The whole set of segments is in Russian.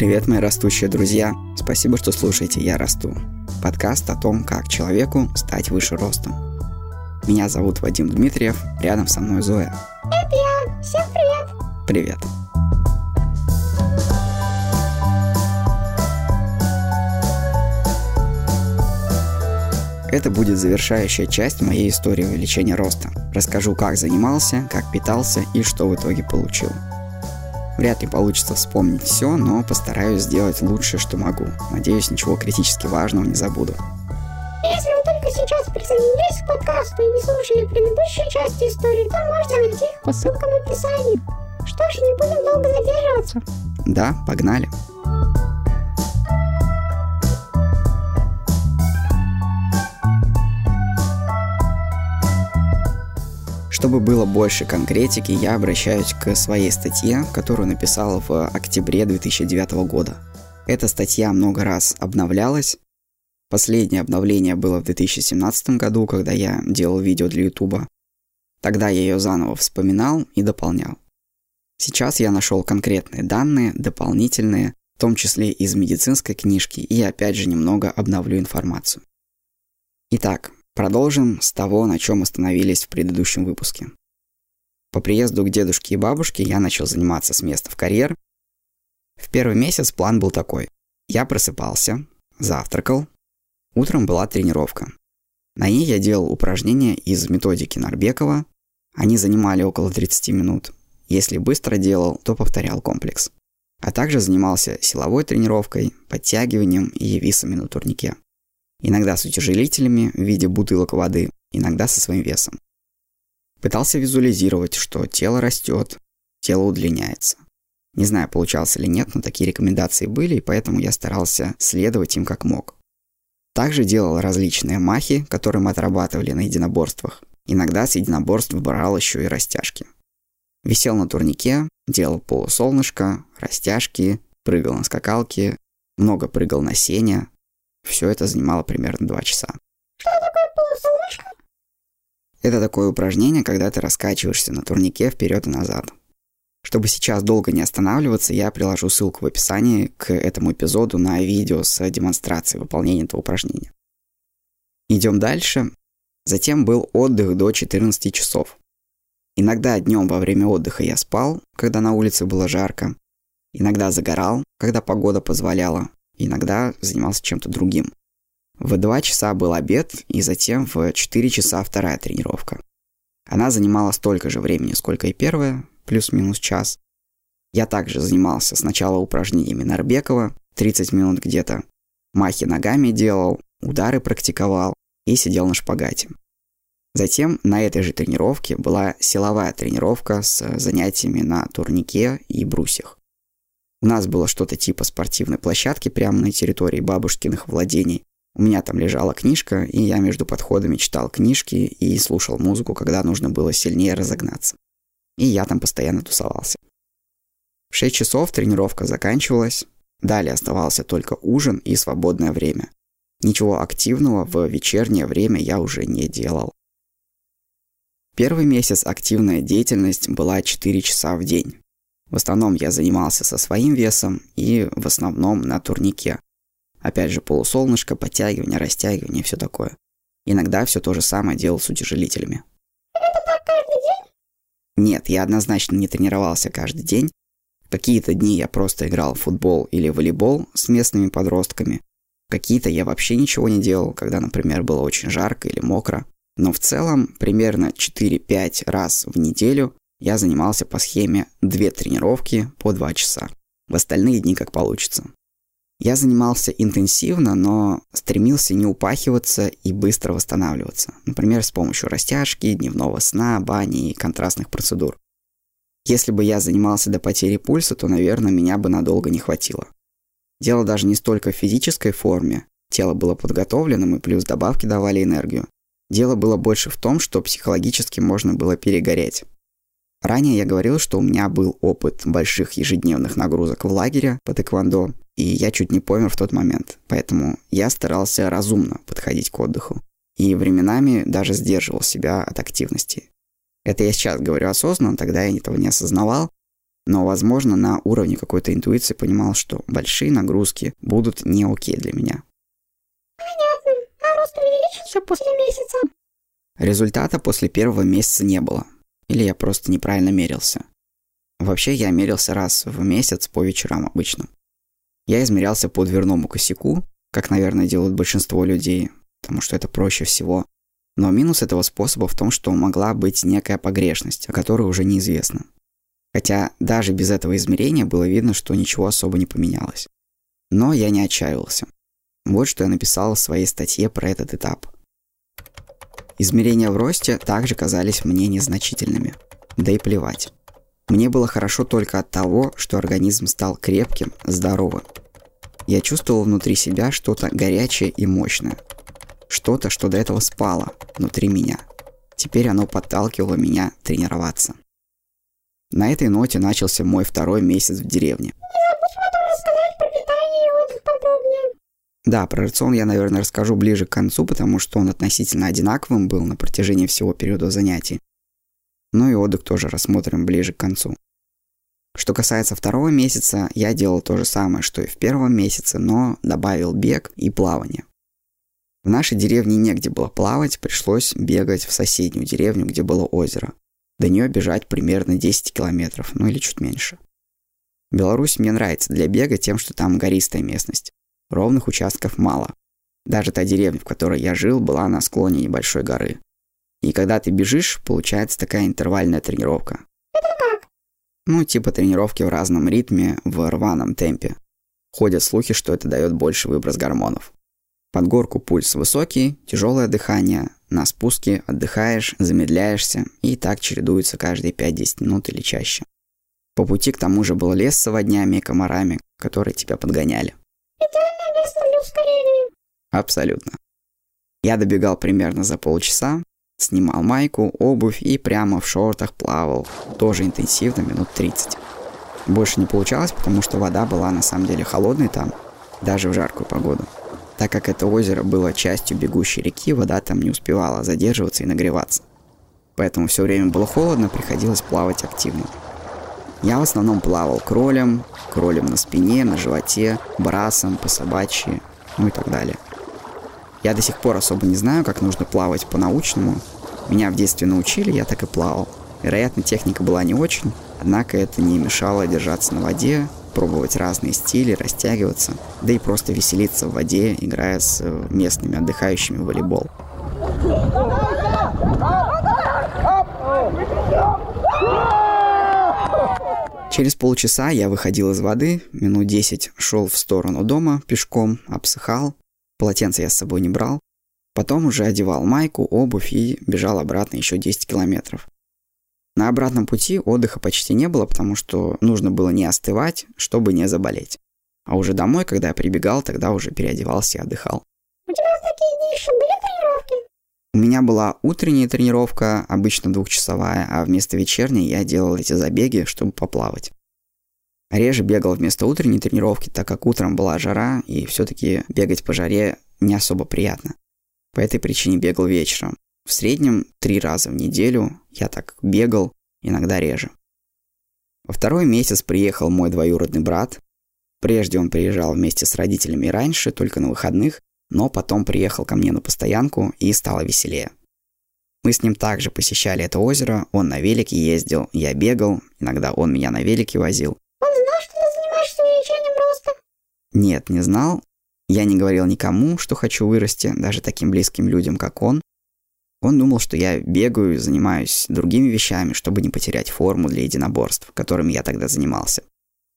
Привет, мои растущие друзья! Спасибо, что слушаете «Я расту». Подкаст о том, как человеку стать выше ростом. Меня зовут Вадим Дмитриев, рядом со мной Зоя. Это я. Всем привет. Привет. Это будет завершающая часть моей истории увеличения роста. Расскажу, как занимался, как питался и что в итоге получил. Вряд ли получится вспомнить все, но постараюсь сделать лучшее, что могу. Надеюсь, ничего критически важного не забуду. Если вы только сейчас присоединились к подкасту и не слушали предыдущие части истории, то можете найти их по ссылкам в описании. Что ж, не будем долго задерживаться. Да, погнали. Чтобы было больше конкретики, я обращаюсь к своей статье, которую написал в октябре 2009 года. Эта статья много раз обновлялась. Последнее обновление было в 2017 году, когда я делал видео для YouTube. Тогда я ее заново вспоминал и дополнял. Сейчас я нашел конкретные данные, дополнительные, в том числе из медицинской книжки, и опять же немного обновлю информацию. Итак, Продолжим с того, на чем остановились в предыдущем выпуске. По приезду к дедушке и бабушке я начал заниматься с места в карьер. В первый месяц план был такой. Я просыпался, завтракал, утром была тренировка. На ней я делал упражнения из методики Нарбекова. Они занимали около 30 минут. Если быстро делал, то повторял комплекс. А также занимался силовой тренировкой, подтягиванием и висами на турнике. Иногда с утяжелителями в виде бутылок воды, иногда со своим весом. Пытался визуализировать, что тело растет, тело удлиняется. Не знаю, получалось или нет, но такие рекомендации были, и поэтому я старался следовать им как мог. Также делал различные махи, которые мы отрабатывали на единоборствах. Иногда с единоборств брал еще и растяжки. Висел на турнике, делал полусолнышко, растяжки, прыгал на скакалке, много прыгал на сене, все это занимало примерно 2 часа. Что такое полусолнышко? Это такое упражнение, когда ты раскачиваешься на турнике вперед и назад. Чтобы сейчас долго не останавливаться, я приложу ссылку в описании к этому эпизоду на видео с демонстрацией выполнения этого упражнения. Идем дальше. Затем был отдых до 14 часов. Иногда днем во время отдыха я спал, когда на улице было жарко. Иногда загорал, когда погода позволяла иногда занимался чем-то другим. В 2 часа был обед, и затем в 4 часа вторая тренировка. Она занимала столько же времени, сколько и первая, плюс-минус час. Я также занимался сначала упражнениями Нарбекова, 30 минут где-то, махи ногами делал, удары практиковал и сидел на шпагате. Затем на этой же тренировке была силовая тренировка с занятиями на турнике и брусьях. У нас было что-то типа спортивной площадки прямо на территории бабушкиных владений. У меня там лежала книжка, и я между подходами читал книжки и слушал музыку, когда нужно было сильнее разогнаться. И я там постоянно тусовался. В 6 часов тренировка заканчивалась, далее оставался только ужин и свободное время. Ничего активного в вечернее время я уже не делал. Первый месяц активная деятельность была 4 часа в день. В основном я занимался со своим весом и в основном на турнике. Опять же, полусолнышко, подтягивание, растягивание, все такое. Иногда все то же самое делал с утяжелителями. Это так каждый день? Нет, я однозначно не тренировался каждый день. Какие-то дни я просто играл в футбол или волейбол с местными подростками. Какие-то я вообще ничего не делал, когда, например, было очень жарко или мокро. Но в целом примерно 4-5 раз в неделю я занимался по схеме две тренировки по 2 часа. В остальные дни как получится. Я занимался интенсивно, но стремился не упахиваться и быстро восстанавливаться. Например, с помощью растяжки, дневного сна, бани и контрастных процедур. Если бы я занимался до потери пульса, то, наверное, меня бы надолго не хватило. Дело даже не столько в физической форме, тело было подготовленным и плюс добавки давали энергию. Дело было больше в том, что психологически можно было перегореть. Ранее я говорил, что у меня был опыт больших ежедневных нагрузок в лагере по тэквондо, и я чуть не помер в тот момент. Поэтому я старался разумно подходить к отдыху. И временами даже сдерживал себя от активности. Это я сейчас говорю осознанно, тогда я этого не осознавал. Но, возможно, на уровне какой-то интуиции понимал, что большие нагрузки будут не окей для меня. Понятно. А рост увеличился после месяца? Результата после первого месяца не было. Или я просто неправильно мерился. Вообще я мерился раз в месяц по вечерам обычно. Я измерялся по дверному косяку, как, наверное, делают большинство людей, потому что это проще всего. Но минус этого способа в том, что могла быть некая погрешность, о которой уже неизвестно. Хотя даже без этого измерения было видно, что ничего особо не поменялось. Но я не отчаивался. Вот что я написал в своей статье про этот этап. Измерения в росте также казались мне незначительными. Да и плевать. Мне было хорошо только от того, что организм стал крепким, здоровым. Я чувствовал внутри себя что-то горячее и мощное. Что-то, что до этого спало внутри меня. Теперь оно подталкивало меня тренироваться. На этой ноте начался мой второй месяц в деревне. Да, про рацион я, наверное, расскажу ближе к концу, потому что он относительно одинаковым был на протяжении всего периода занятий. Ну и отдых тоже рассмотрим ближе к концу. Что касается второго месяца, я делал то же самое, что и в первом месяце, но добавил бег и плавание. В нашей деревне негде было плавать, пришлось бегать в соседнюю деревню, где было озеро. До нее бежать примерно 10 километров, ну или чуть меньше. Беларусь мне нравится для бега тем, что там гористая местность. Ровных участков мало. Даже та деревня, в которой я жил, была на склоне небольшой горы. И когда ты бежишь, получается такая интервальная тренировка. Это как? Ну, типа тренировки в разном ритме, в рваном темпе. Ходят слухи, что это дает больше выброс гормонов. Под горку пульс высокий, тяжелое дыхание, на спуске отдыхаешь, замедляешься, и так чередуется каждые 5-10 минут или чаще. По пути к тому же был лес с оводнями и комарами, которые тебя подгоняли. Абсолютно. Я добегал примерно за полчаса, Снимал майку, обувь и прямо в шортах плавал. Тоже интенсивно, минут 30. Больше не получалось, потому что вода была на самом деле холодной там, даже в жаркую погоду. Так как это озеро было частью бегущей реки, вода там не успевала задерживаться и нагреваться. Поэтому все время было холодно, приходилось плавать активно. Я в основном плавал кролем, кролем на спине, на животе, брасом, по собачьи, ну и так далее. Я до сих пор особо не знаю, как нужно плавать по-научному. Меня в детстве научили, я так и плавал. Вероятно, техника была не очень, однако это не мешало держаться на воде, пробовать разные стили, растягиваться, да и просто веселиться в воде, играя с э, местными отдыхающими в волейбол. Через полчаса я выходил из воды, минут 10 шел в сторону дома пешком, обсыхал, Полотенце я с собой не брал. Потом уже одевал майку, обувь и бежал обратно еще 10 километров. На обратном пути отдыха почти не было, потому что нужно было не остывать, чтобы не заболеть. А уже домой, когда я прибегал, тогда уже переодевался и отдыхал. У тебя в такие дни еще были тренировки? У меня была утренняя тренировка, обычно двухчасовая, а вместо вечерней я делал эти забеги, чтобы поплавать. Реже бегал вместо утренней тренировки, так как утром была жара, и все-таки бегать по жаре не особо приятно. По этой причине бегал вечером. В среднем три раза в неделю я так бегал, иногда реже. Во второй месяц приехал мой двоюродный брат. Прежде он приезжал вместе с родителями раньше, только на выходных, но потом приехал ко мне на постоянку и стало веселее. Мы с ним также посещали это озеро, он на велике ездил, я бегал, иногда он меня на велике возил. Нет, не знал. Я не говорил никому, что хочу вырасти, даже таким близким людям, как он. Он думал, что я бегаю и занимаюсь другими вещами, чтобы не потерять форму для единоборств, которыми я тогда занимался.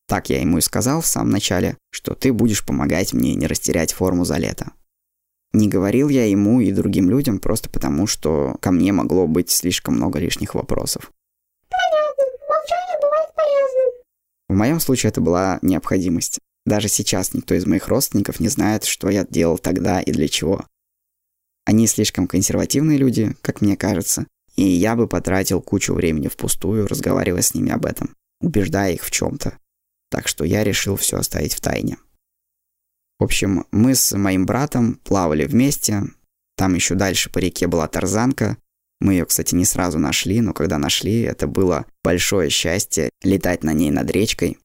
Так я ему и сказал в самом начале, что ты будешь помогать мне не растерять форму за лето. Не говорил я ему и другим людям просто потому, что ко мне могло быть слишком много лишних вопросов. Понятно, молчание бывает полезным. В моем случае это была необходимость. Даже сейчас никто из моих родственников не знает, что я делал тогда и для чего. Они слишком консервативные люди, как мне кажется, и я бы потратил кучу времени впустую, разговаривая с ними об этом, убеждая их в чем-то. Так что я решил все оставить в тайне. В общем, мы с моим братом плавали вместе, там еще дальше по реке была тарзанка, Мы ее, кстати, не сразу нашли, но когда нашли, это было большое счастье летать на ней над речкой.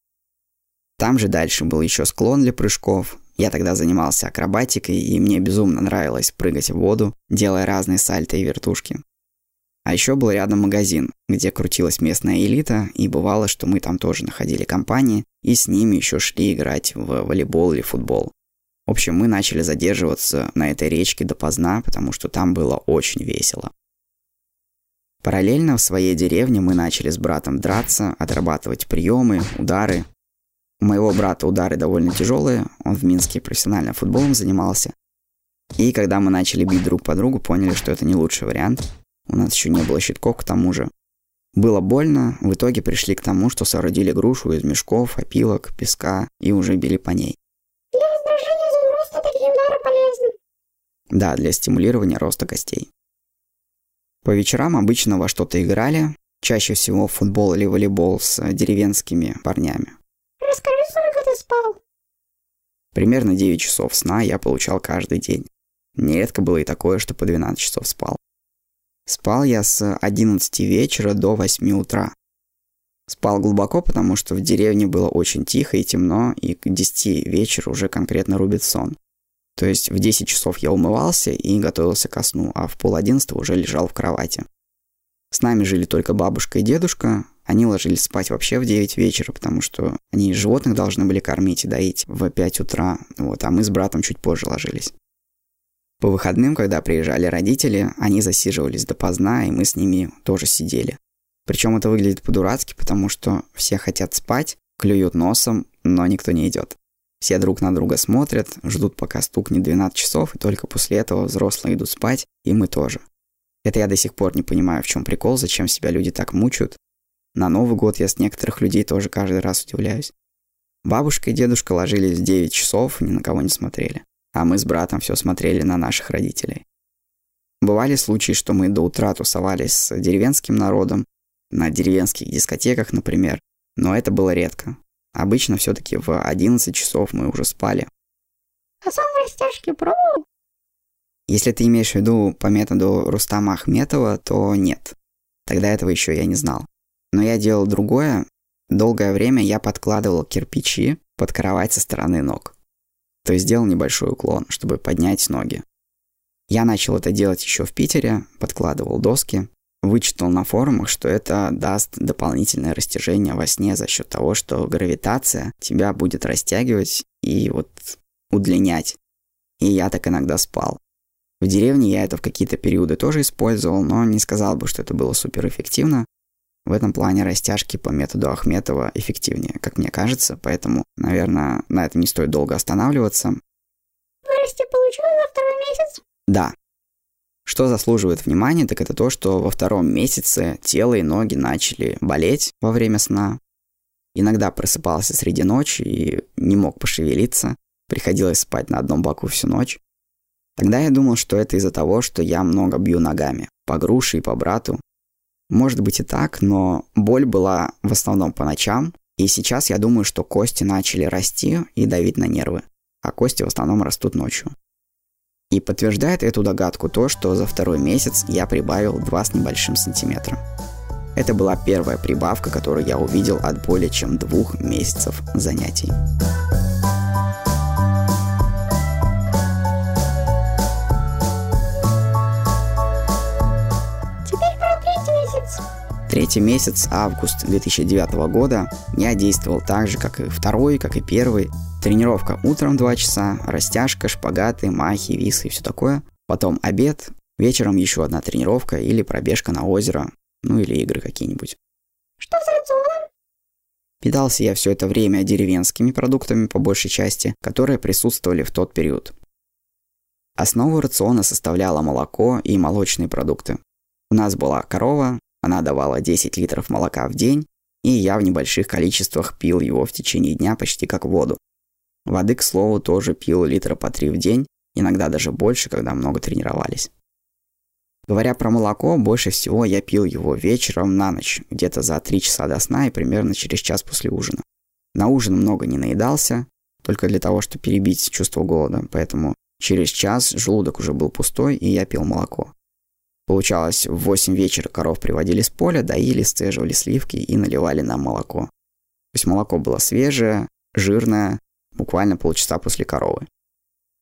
Там же дальше был еще склон для прыжков. Я тогда занимался акробатикой, и мне безумно нравилось прыгать в воду, делая разные сальто и вертушки. А еще был рядом магазин, где крутилась местная элита, и бывало, что мы там тоже находили компании, и с ними еще шли играть в волейбол или футбол. В общем, мы начали задерживаться на этой речке допоздна, потому что там было очень весело. Параллельно в своей деревне мы начали с братом драться, отрабатывать приемы, удары. У моего брата удары довольно тяжелые, он в Минске профессионально футболом занимался. И когда мы начали бить друг по другу, поняли, что это не лучший вариант. У нас еще не было щитков к тому же. Было больно, в итоге пришли к тому, что соорудили грушу из мешков, опилок, песка и уже били по ней. Для раздражения роста такие удары полезны. Да, для стимулирования роста костей. По вечерам обычно во что-то играли, чаще всего в футбол или волейбол с деревенскими парнями. Расскажи, сколько ты спал? Примерно 9 часов сна я получал каждый день. Нередко было и такое, что по 12 часов спал. Спал я с 11 вечера до 8 утра. Спал глубоко, потому что в деревне было очень тихо и темно, и к 10 вечера уже конкретно рубит сон. То есть в 10 часов я умывался и готовился ко сну, а в пол одиннадцатого уже лежал в кровати. С нами жили только бабушка и дедушка. Они ложились спать вообще в 9 вечера, потому что они животных должны были кормить и доить в 5 утра, вот, а мы с братом чуть позже ложились. По выходным, когда приезжали родители, они засиживались допоздна, и мы с ними тоже сидели. Причем это выглядит по-дурацки, потому что все хотят спать, клюют носом, но никто не идет. Все друг на друга смотрят, ждут пока стукнет 12 часов, и только после этого взрослые идут спать, и мы тоже. Это я до сих пор не понимаю, в чем прикол, зачем себя люди так мучают. На Новый год я с некоторых людей тоже каждый раз удивляюсь. Бабушка и дедушка ложились в 9 часов, ни на кого не смотрели. А мы с братом все смотрели на наших родителей. Бывали случаи, что мы до утра тусовались с деревенским народом, на деревенских дискотеках, например, но это было редко. Обычно все-таки в 11 часов мы уже спали. А сон растяжки пробовал? Если ты имеешь в виду по методу Рустама Ахметова, то нет. Тогда этого еще я не знал. Но я делал другое. Долгое время я подкладывал кирпичи под кровать со стороны ног. То есть сделал небольшой уклон, чтобы поднять ноги. Я начал это делать еще в Питере, подкладывал доски, Вычитал на форумах, что это даст дополнительное растяжение во сне за счет того, что гравитация тебя будет растягивать и вот удлинять. И я так иногда спал. В деревне я это в какие-то периоды тоже использовал, но не сказал бы, что это было суперэффективно. В этом плане растяжки по методу Ахметова эффективнее, как мне кажется, поэтому, наверное, на этом не стоит долго останавливаться. Вырасти получилось на второй месяц? Да, что заслуживает внимания, так это то, что во втором месяце тело и ноги начали болеть во время сна. Иногда просыпался среди ночи и не мог пошевелиться, приходилось спать на одном боку всю ночь. Тогда я думал, что это из-за того, что я много бью ногами, по груше и по брату. Может быть и так, но боль была в основном по ночам, и сейчас я думаю, что кости начали расти и давить на нервы, а кости в основном растут ночью. И подтверждает эту догадку то, что за второй месяц я прибавил 2 с небольшим сантиметра. Это была первая прибавка, которую я увидел от более чем двух месяцев занятий. Третий месяц, август 2009 года, я действовал так же, как и второй, как и первый, Тренировка утром 2 часа, растяжка, шпагаты, махи, висы и все такое. Потом обед, вечером еще одна тренировка или пробежка на озеро, ну или игры какие-нибудь. Что с рационом? Питался я все это время деревенскими продуктами по большей части, которые присутствовали в тот период. Основу рациона составляло молоко и молочные продукты. У нас была корова, она давала 10 литров молока в день, и я в небольших количествах пил его в течение дня почти как воду. Воды, к слову, тоже пил литра по три в день, иногда даже больше, когда много тренировались. Говоря про молоко, больше всего я пил его вечером на ночь, где-то за три часа до сна и примерно через час после ужина. На ужин много не наедался, только для того, чтобы перебить чувство голода, поэтому через час желудок уже был пустой, и я пил молоко. Получалось, в 8 вечера коров приводили с поля, доили, сцеживали сливки и наливали нам молоко. То есть молоко было свежее, жирное, буквально полчаса после коровы.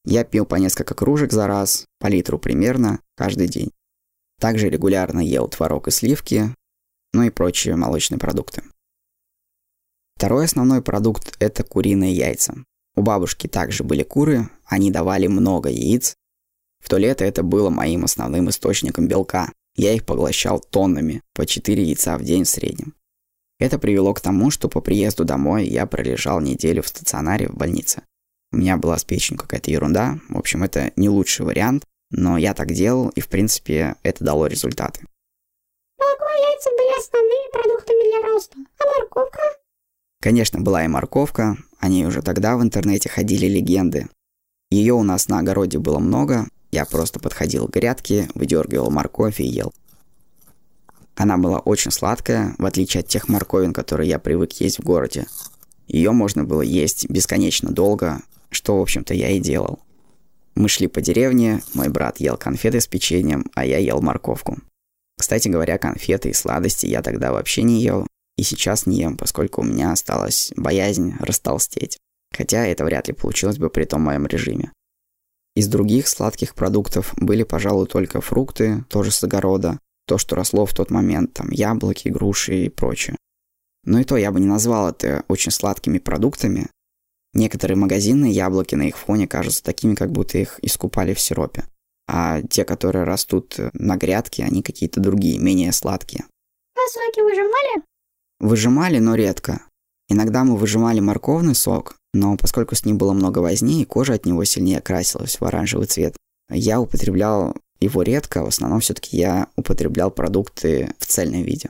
Я пил по несколько кружек за раз, по литру примерно, каждый день. Также регулярно ел творог и сливки, ну и прочие молочные продукты. Второй основной продукт – это куриные яйца. У бабушки также были куры, они давали много яиц. В то лето это было моим основным источником белка. Я их поглощал тоннами, по 4 яйца в день в среднем. Это привело к тому, что по приезду домой я пролежал неделю в стационаре в больнице. У меня была с печенью какая-то ерунда. В общем, это не лучший вариант, но я так делал, и в принципе это дало результаты. Молоко и яйца были основными продуктами для роста. А морковка? Конечно, была и морковка, о ней уже тогда в интернете ходили легенды. Ее у нас на огороде было много, я просто подходил к грядке, выдергивал морковь и ел. Она была очень сладкая, в отличие от тех морковин, которые я привык есть в городе. Ее можно было есть бесконечно долго, что, в общем-то, я и делал. Мы шли по деревне, мой брат ел конфеты с печеньем, а я ел морковку. Кстати говоря, конфеты и сладости я тогда вообще не ел, и сейчас не ем, поскольку у меня осталась боязнь растолстеть. Хотя это вряд ли получилось бы при том моем режиме. Из других сладких продуктов были, пожалуй, только фрукты, тоже с огорода, то, что росло в тот момент, там яблоки, груши и прочее. Но и то я бы не назвал это очень сладкими продуктами. Некоторые магазинные яблоки на их фоне кажутся такими, как будто их искупали в сиропе. А те, которые растут на грядке, они какие-то другие, менее сладкие. А соки выжимали? Выжимали, но редко. Иногда мы выжимали морковный сок, но поскольку с ним было много возни, и кожа от него сильнее красилась в оранжевый цвет, я употреблял его редко, в основном все-таки я употреблял продукты в цельном виде.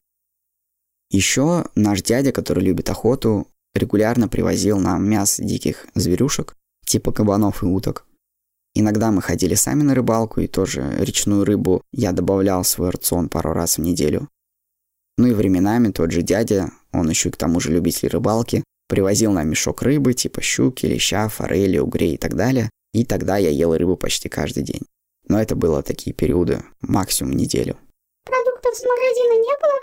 Еще наш дядя, который любит охоту, регулярно привозил нам мясо диких зверюшек, типа кабанов и уток. Иногда мы ходили сами на рыбалку, и тоже речную рыбу я добавлял в свой рацион пару раз в неделю. Ну и временами тот же дядя, он еще и к тому же любитель рыбалки, привозил нам мешок рыбы, типа щуки, леща, форели, угрей и так далее, и тогда я ел рыбу почти каждый день. Но это было такие периоды, максимум неделю. Продуктов с магазина не было?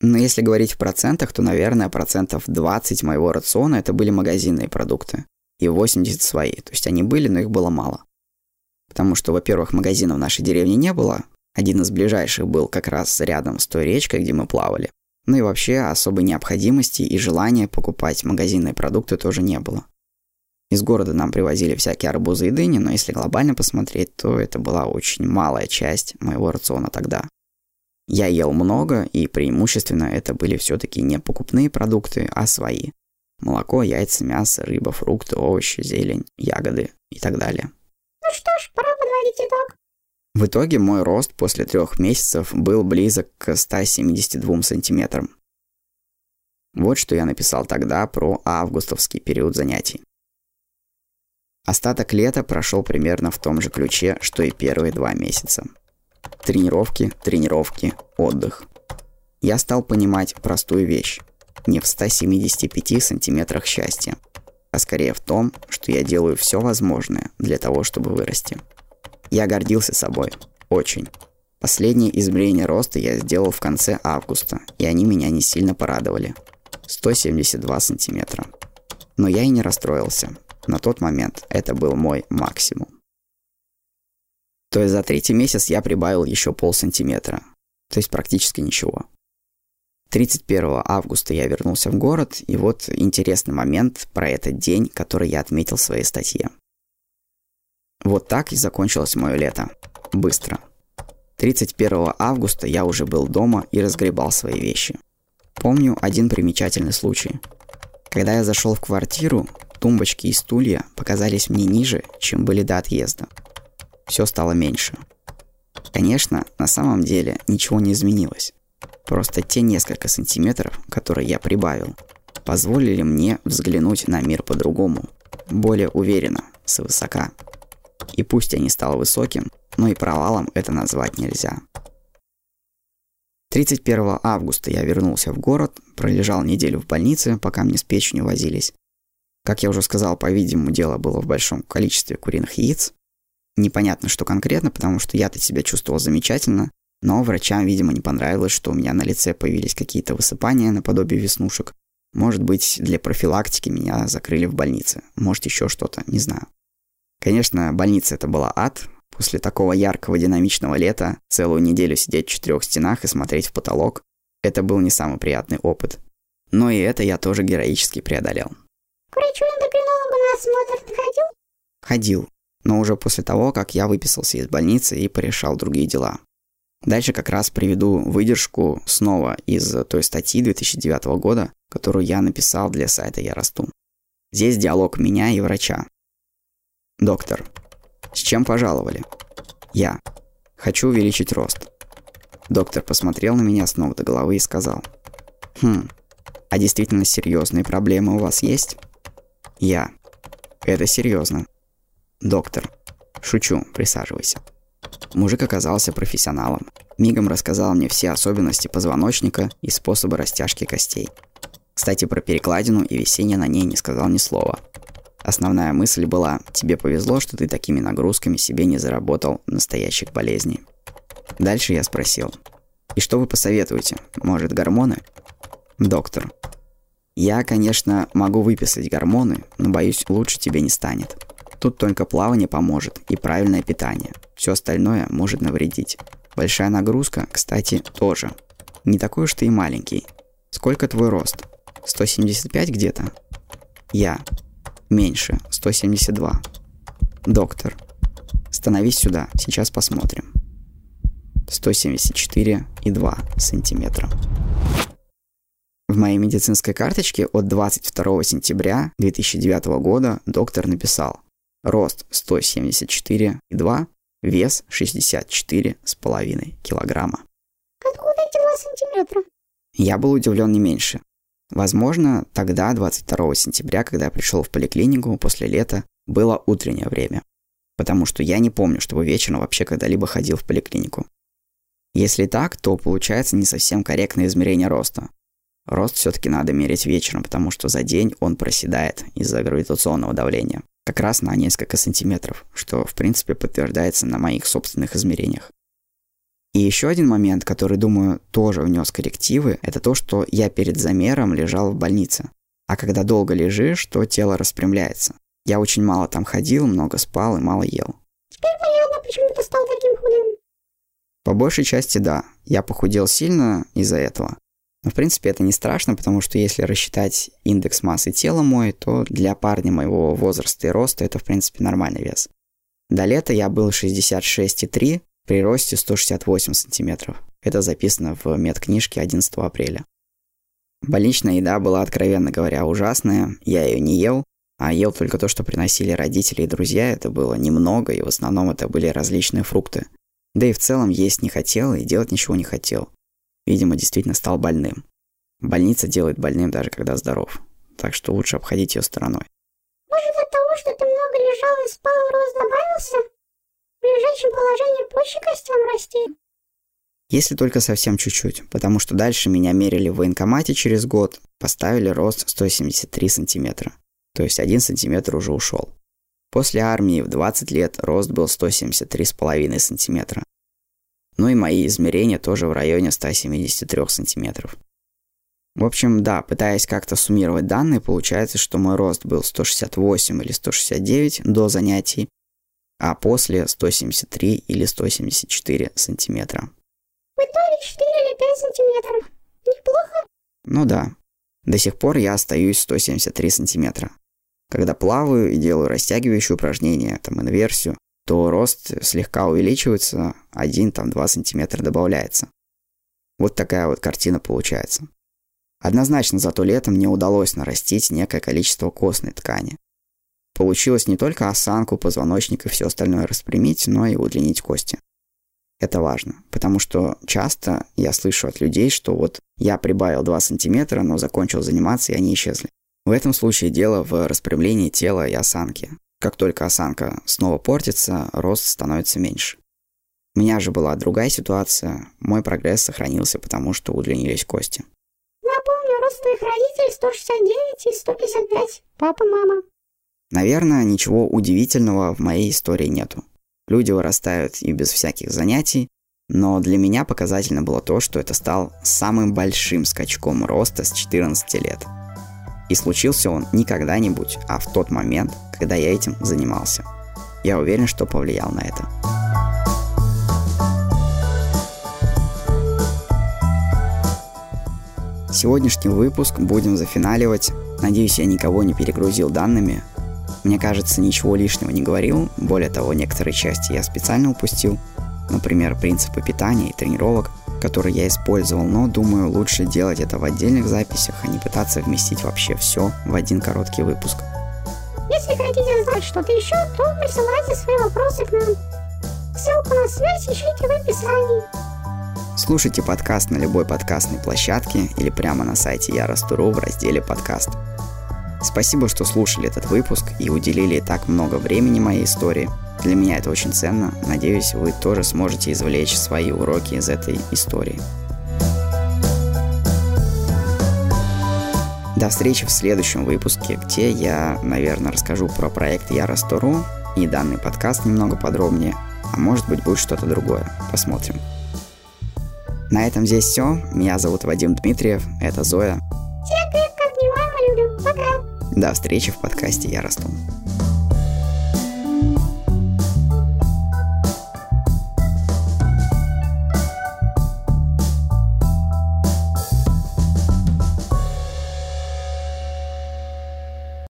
Но если говорить в процентах, то, наверное, процентов 20 моего рациона это были магазинные продукты. И 80 свои. То есть они были, но их было мало. Потому что, во-первых, магазинов в нашей деревне не было. Один из ближайших был как раз рядом с той речкой, где мы плавали. Ну и вообще особой необходимости и желания покупать магазинные продукты тоже не было. Из города нам привозили всякие арбузы и дыни, но если глобально посмотреть, то это была очень малая часть моего рациона тогда. Я ел много, и преимущественно это были все-таки не покупные продукты, а свои. Молоко, яйца, мясо, рыба, фрукты, овощи, зелень, ягоды и так далее. Ну что ж, пора. В итоге мой рост после трех месяцев был близок к 172 сантиметрам. Вот что я написал тогда про августовский период занятий. Остаток лета прошел примерно в том же ключе, что и первые два месяца. Тренировки, тренировки, отдых. Я стал понимать простую вещь. Не в 175 сантиметрах счастья, а скорее в том, что я делаю все возможное для того, чтобы вырасти. Я гордился собой. Очень. Последнее измерение роста я сделал в конце августа, и они меня не сильно порадовали. 172 сантиметра. Но я и не расстроился. На тот момент это был мой максимум. То есть за третий месяц я прибавил еще пол сантиметра. То есть практически ничего. 31 августа я вернулся в город, и вот интересный момент про этот день, который я отметил в своей статье. Вот так и закончилось мое лето. Быстро. 31 августа я уже был дома и разгребал свои вещи. Помню один примечательный случай. Когда я зашел в квартиру, тумбочки и стулья показались мне ниже, чем были до отъезда – все стало меньше. Конечно, на самом деле ничего не изменилось. Просто те несколько сантиметров, которые я прибавил, позволили мне взглянуть на мир по-другому, более уверенно, свысока. И пусть я не стал высоким, но и провалом это назвать нельзя. 31 августа я вернулся в город, пролежал неделю в больнице, пока мне с печенью возились. Как я уже сказал, по-видимому, дело было в большом количестве куриных яиц, непонятно, что конкретно, потому что я-то себя чувствовал замечательно, Но врачам, видимо, не понравилось, что у меня на лице появились какие-то высыпания наподобие веснушек. Может быть, для профилактики меня закрыли в больнице. Может, еще что-то, не знаю. Конечно, больница это была ад. После такого яркого динамичного лета целую неделю сидеть в четырех стенах и смотреть в потолок – это был не самый приятный опыт. Но и это я тоже героически преодолел. К врачу-эндокринологу на осмотр ты ходил? Ходил, но уже после того, как я выписался из больницы и порешал другие дела. Дальше как раз приведу выдержку снова из той статьи 2009 года, которую я написал для сайта «Я расту». Здесь диалог меня и врача. Доктор. С чем пожаловали? Я. Хочу увеличить рост. Доктор посмотрел на меня с ног до головы и сказал. Хм, а действительно серьезные проблемы у вас есть? Я. Это серьезно. Доктор. Шучу, присаживайся. Мужик оказался профессионалом. Мигом рассказал мне все особенности позвоночника и способы растяжки костей. Кстати, про перекладину и висение на ней не сказал ни слова. Основная мысль была, тебе повезло, что ты такими нагрузками себе не заработал настоящих болезней. Дальше я спросил, и что вы посоветуете? Может, гормоны? Доктор. Я, конечно, могу выписать гормоны, но боюсь, лучше тебе не станет. Тут только плавание поможет и правильное питание. Все остальное может навредить. Большая нагрузка, кстати, тоже. Не такой уж ты и маленький. Сколько твой рост? 175 где-то? Я. Меньше. 172. Доктор. Становись сюда, сейчас посмотрим. 174 и 2 сантиметра. В моей медицинской карточке от 22 сентября 2009 года доктор написал Рост 174,2, вес 64,5 килограмма. Откуда эти 2 сантиметра? Я был удивлен не меньше. Возможно, тогда, 22 сентября, когда я пришел в поликлинику после лета, было утреннее время. Потому что я не помню, чтобы вечером вообще когда-либо ходил в поликлинику. Если так, то получается не совсем корректное измерение роста. Рост все-таки надо мерить вечером, потому что за день он проседает из-за гравитационного давления как раз на несколько сантиметров, что в принципе подтверждается на моих собственных измерениях. И еще один момент, который, думаю, тоже внес коррективы, это то, что я перед замером лежал в больнице. А когда долго лежишь, то тело распрямляется. Я очень мало там ходил, много спал и мало ел. Теперь понятно, почему ты стал таким худым. По большей части да. Я похудел сильно из-за этого. Но, в принципе, это не страшно, потому что если рассчитать индекс массы тела мой, то для парня моего возраста и роста это, в принципе, нормальный вес. До лета я был 66,3 при росте 168 сантиметров. Это записано в медкнижке 11 апреля. Больничная еда была, откровенно говоря, ужасная. Я ее не ел, а ел только то, что приносили родители и друзья. Это было немного, и в основном это были различные фрукты. Да и в целом есть не хотел и делать ничего не хотел. Видимо, действительно стал больным. Больница делает больным даже когда здоров. Так что лучше обходить ее стороной. Может от того, что ты много лежал и спал, рост добавился? Лежачем положении проще костям расти? Если только совсем чуть-чуть, потому что дальше меня мерили в военкомате через год, поставили рост 173 сантиметра. То есть 1 сантиметр уже ушел. После армии в 20 лет рост был 173,5 сантиметра. Ну и мои измерения тоже в районе 173 сантиметров. В общем, да, пытаясь как-то суммировать данные, получается, что мой рост был 168 или 169 до занятий, а после 173 или 174 сантиметра. В итоге 4 или 5 сантиметров. Неплохо? Ну да. До сих пор я остаюсь 173 сантиметра. Когда плаваю и делаю растягивающие упражнения, там инверсию, то рост слегка увеличивается, 1-2 сантиметра добавляется. Вот такая вот картина получается. Однозначно за то лето мне удалось нарастить некое количество костной ткани. Получилось не только осанку, позвоночник и все остальное распрямить, но и удлинить кости. Это важно, потому что часто я слышу от людей, что вот я прибавил 2 сантиметра, но закончил заниматься, и они исчезли. В этом случае дело в распрямлении тела и осанки. Как только осанка снова портится, рост становится меньше. У меня же была другая ситуация. Мой прогресс сохранился, потому что удлинились кости. Напомню, рост твоих родителей 169 и 155. Папа, мама. Наверное, ничего удивительного в моей истории нету. Люди вырастают и без всяких занятий, Но для меня показательно было то, что это стал самым большим скачком роста с 14 лет. И случился он не когда-нибудь, а в тот момент, когда я этим занимался. Я уверен, что повлиял на это. Сегодняшний выпуск будем зафиналивать. Надеюсь, я никого не перегрузил данными. Мне кажется, ничего лишнего не говорил. Более того, некоторые части я специально упустил. Например, принципы питания и тренировок, которые я использовал, но думаю, лучше делать это в отдельных записях, а не пытаться вместить вообще все в один короткий выпуск. Если хотите знать что-то еще, то присылайте свои вопросы к нам. Ссылку на связь ищите в описании. Слушайте подкаст на любой подкастной площадке или прямо на сайте Яростуру в разделе «Подкаст». Спасибо, что слушали этот выпуск и уделили так много времени моей истории. Для меня это очень ценно. Надеюсь, вы тоже сможете извлечь свои уроки из этой истории. До встречи в следующем выпуске, где я, наверное, расскажу про проект Яростуру и данный подкаст немного подробнее, а может быть будет что-то другое. Посмотрим. На этом здесь все. Меня зовут Вадим Дмитриев, это Зоя. До встречи в подкасте «Я расту».